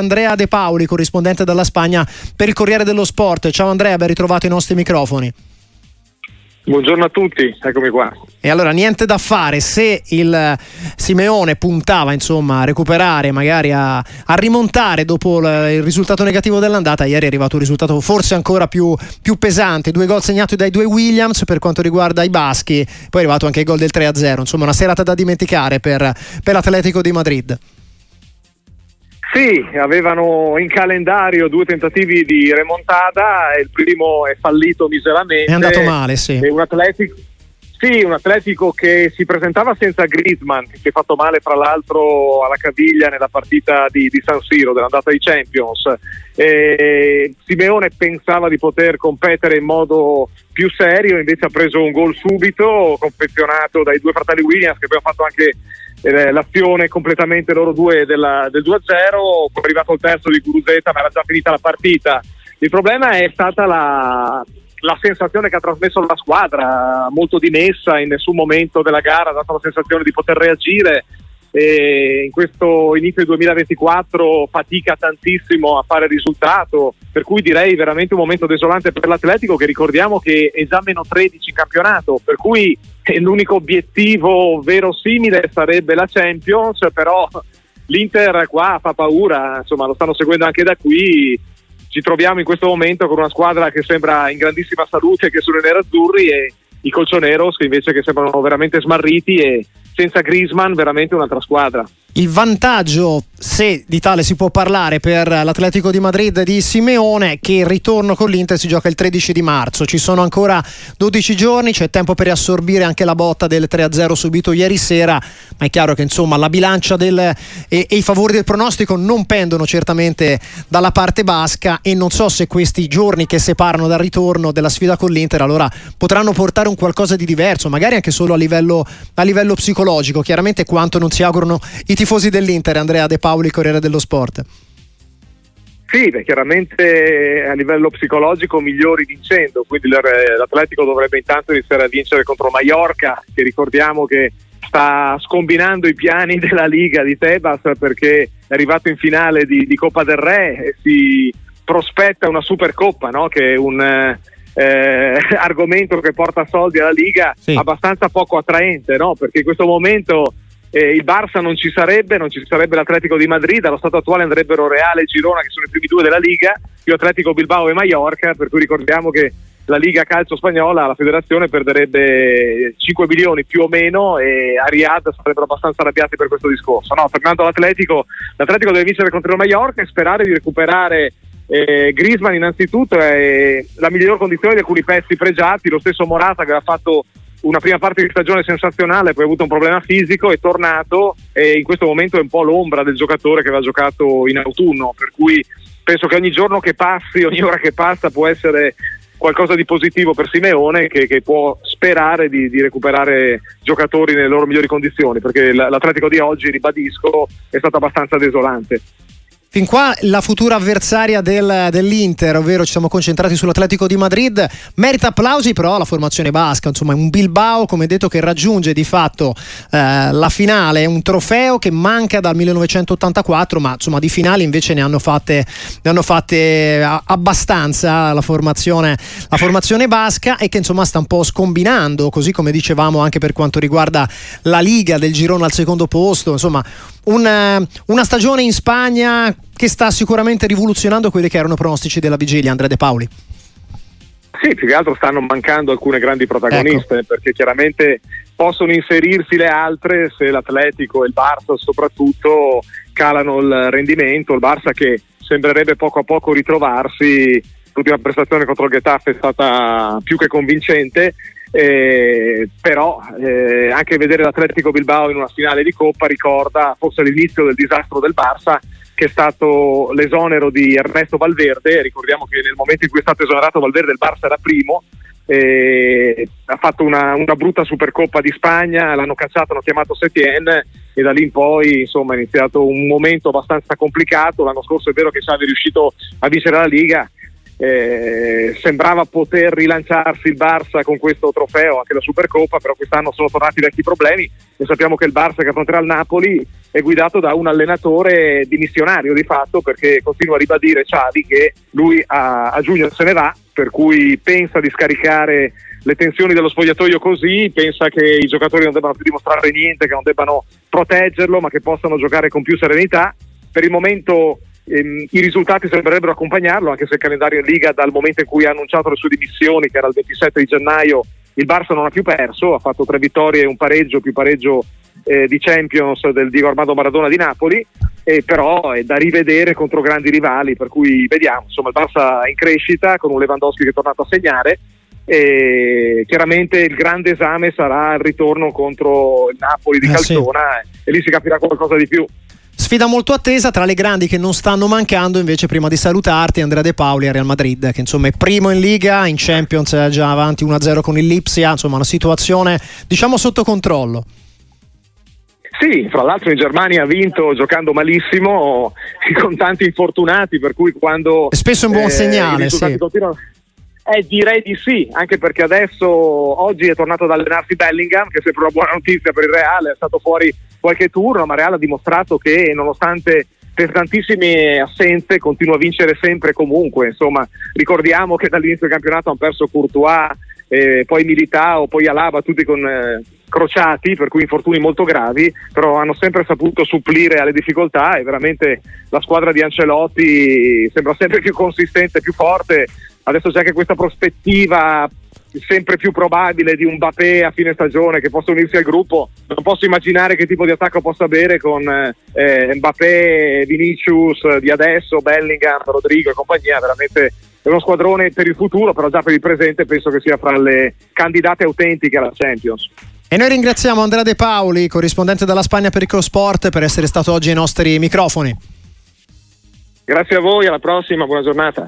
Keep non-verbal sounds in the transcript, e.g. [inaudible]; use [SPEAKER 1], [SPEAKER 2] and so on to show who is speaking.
[SPEAKER 1] Andrea De Paoli, corrispondente dalla Spagna per il Corriere dello Sport. Ciao Andrea, ben ritrovato i nostri microfoni.
[SPEAKER 2] Buongiorno a tutti, eccomi qua.
[SPEAKER 1] E allora niente da fare, se il Simeone puntava insomma a recuperare, magari a, a rimontare dopo l- il risultato negativo dell'andata, ieri è arrivato un risultato forse ancora più, più, pesante, due gol segnati dai due Williams per quanto riguarda i baschi, poi è arrivato anche il gol del 3-0, insomma una serata da dimenticare per, per l'Atletico di Madrid.
[SPEAKER 2] Sì, avevano in calendario due tentativi di remontata, il primo è fallito miseramente.
[SPEAKER 1] È andato male, sì.
[SPEAKER 2] un Atletico, sì, un Atletico che si presentava senza Griezmann, che si è fatto male fra l'altro alla caviglia nella partita di, di San Siro dell'andata di Champions. E Simeone pensava di poter competere in modo più serio, invece ha preso un gol subito, confezionato dai due fratelli Williams, che hanno fatto anche eh, l'azione completamente loro due della, del 2-0, poi è arrivato il terzo di Guruzeta ma era già finita la partita. Il problema è stata la, la sensazione che ha trasmesso la squadra, molto dimessa, in nessun momento della gara ha dato la sensazione di poter reagire. E in questo inizio 2024 fatica tantissimo a fare risultato, per cui direi veramente un momento desolante per l'Atletico che ricordiamo che è già meno 13 in campionato, per cui l'unico obiettivo verosimile sarebbe la Champions, però l'Inter qua fa paura, insomma lo stanno seguendo anche da qui, ci troviamo in questo momento con una squadra che sembra in grandissima salute, che sono i nerazzurri e i colchoneros che invece che sembrano veramente smarriti e senza Grisman veramente un'altra squadra.
[SPEAKER 1] Il vantaggio, se di tale si può parlare, per l'Atletico di Madrid di Simeone, che il ritorno con l'Inter si gioca il 13 di marzo. Ci sono ancora 12 giorni, c'è tempo per riassorbire anche la botta del 3-0 subito ieri sera, ma è chiaro che insomma la bilancia del, e, e, i favori del pronostico non pendono certamente dalla parte basca e non so se questi giorni che separano dal ritorno della sfida con l'Inter allora potranno portare un qualcosa di diverso, magari anche solo a livello, a livello psicologico, chiaramente quanto non si augurano i tifosi dell'Inter, Andrea De Paoli, Corriere dello Sport.
[SPEAKER 2] Sì, beh, chiaramente a livello psicologico migliori vincendo, quindi l'Atletico dovrebbe intanto iniziare a vincere contro Mallorca, che ricordiamo che sta scombinando i piani [laughs] della Liga di Tebas perché è arrivato in finale di, di Coppa del Re e si prospetta una Supercoppa, no? che è un eh, [laughs] argomento che porta soldi alla Liga sì. abbastanza poco attraente, no? perché in questo momento eh, il Barça non ci sarebbe, non ci sarebbe l'Atletico di Madrid, allo stato attuale andrebbero Reale e Girona che sono i primi due della Liga, più Atletico Bilbao e Mallorca, per cui ricordiamo che la Liga Calcio Spagnola, la federazione perderebbe 5 milioni più o meno e a Riyadh sarebbero abbastanza arrabbiati per questo discorso. No, tornando all'Atletico, l'Atletico deve vincere contro il Mallorca e sperare di recuperare eh, Grisman innanzitutto è la miglior condizione di alcuni pezzi pregiati, lo stesso Morata che aveva fatto una prima parte di stagione sensazionale, poi ha avuto un problema fisico, è tornato e in questo momento è un po' l'ombra del giocatore che aveva giocato in autunno, per cui penso che ogni giorno che passi, ogni ora che passa può essere qualcosa di positivo per Simeone che, che può sperare di, di, recuperare giocatori nelle loro migliori condizioni, perché l'Atletico di oggi, ribadisco, è stato abbastanza desolante.
[SPEAKER 1] Fin qua la futura avversaria del, dell'Inter, ovvero ci siamo concentrati sull'Atletico di Madrid, merita applausi però la formazione basca, insomma un Bilbao come detto che raggiunge di fatto eh, la finale, un trofeo che manca dal 1984 ma insomma di finali invece ne hanno fatte, ne hanno fatte abbastanza la formazione, la formazione basca e che insomma sta un po' scombinando, così come dicevamo anche per quanto riguarda la Liga del girone al secondo posto, insomma una, una stagione in Spagna che sta sicuramente rivoluzionando quelli che erano pronostici della vigilia, Andrea De Paoli.
[SPEAKER 2] Sì, più che altro stanno mancando alcune grandi protagoniste ecco. perché chiaramente possono inserirsi le altre se l'Atletico e il Barça soprattutto calano il rendimento, il Barça che sembrerebbe poco a poco ritrovarsi, l'ultima prestazione contro il Getafe è stata più che convincente eh, però eh, anche vedere l'Atletico Bilbao in una finale di Coppa ricorda forse l'inizio del disastro del Barça che è stato l'esonero di Ernesto Valverde, ricordiamo che nel momento in cui è stato esonerato Valverde il Barça era primo, eh, ha fatto una, una, brutta Supercoppa di Spagna, l'hanno cacciato, hanno chiamato Setien e da lì in poi insomma, è iniziato un momento abbastanza complicato, l'anno scorso è vero che Xavi è riuscito a vincere la Liga, eh, sembrava poter rilanciarsi il Barça con questo trofeo, anche la Supercoppa, però quest'anno sono tornati vecchi problemi e sappiamo che il Barça che affronterà il Napoli è guidato da un allenatore dimissionario di fatto perché continua a ribadire Xavi che lui a, a giugno se ne va, per cui pensa di scaricare le tensioni dello spogliatoio così, pensa che i giocatori non debbano più dimostrare niente, che non debbano proteggerlo, ma che possano giocare con più serenità. Per il momento ehm, i risultati sembrerebbero accompagnarlo, anche se il calendario in Liga dal momento in cui ha annunciato le sue dimissioni, che era il 27 di gennaio, il Barça non ha più perso, ha fatto tre vittorie e un pareggio, più pareggio eh, di Champions del Diego Armando Maradona di Napoli, eh, però è da rivedere contro grandi rivali, per cui vediamo, insomma il Barça è in crescita con un Lewandowski che è tornato a segnare e chiaramente il grande esame sarà il ritorno contro il Napoli di eh, Calzona sì. e lì si capirà qualcosa di più.
[SPEAKER 1] Sfida molto attesa tra le grandi che non stanno mancando, invece prima di salutarti Andrea De Paoli a Real Madrid che insomma è primo in Liga, in Champions è già avanti 1-0 con il Lipsia, insomma una situazione diciamo sotto controllo.
[SPEAKER 2] Sì, fra l'altro in Germania ha vinto giocando malissimo [laughs] con tanti infortunati, per cui quando...
[SPEAKER 1] Spesso è un buon eh, segnale, sì.
[SPEAKER 2] Continuano, eh, direi di sì, anche perché adesso oggi è tornato ad allenarsi Bellingham, che è sempre una buona notizia per il Reale, è stato fuori qualche turno, ma Reale ha dimostrato che nonostante tantissime assenze continua a vincere sempre e comunque. Insomma, ricordiamo che dall'inizio del campionato hanno perso Courtois, eh, poi Militao, poi Alaba, tutti con eh, crociati, per cui infortuni molto gravi, però hanno sempre saputo supplire alle difficoltà e veramente la squadra di Ancelotti sembra sempre più consistente, più forte adesso c'è anche questa prospettiva sempre più probabile di un Mbappé a fine stagione che possa unirsi al gruppo non posso immaginare che tipo di attacco possa avere con eh, Mbappé, Vinicius di adesso, Bellingham, Rodrigo e compagnia veramente è uno squadrone per il futuro però già per il presente penso che sia fra le candidate autentiche alla Champions
[SPEAKER 1] e noi ringraziamo Andrea De Paoli, corrispondente della Spagna per il Sport, per essere stato oggi ai nostri microfoni.
[SPEAKER 2] Grazie a voi, alla prossima, buona giornata.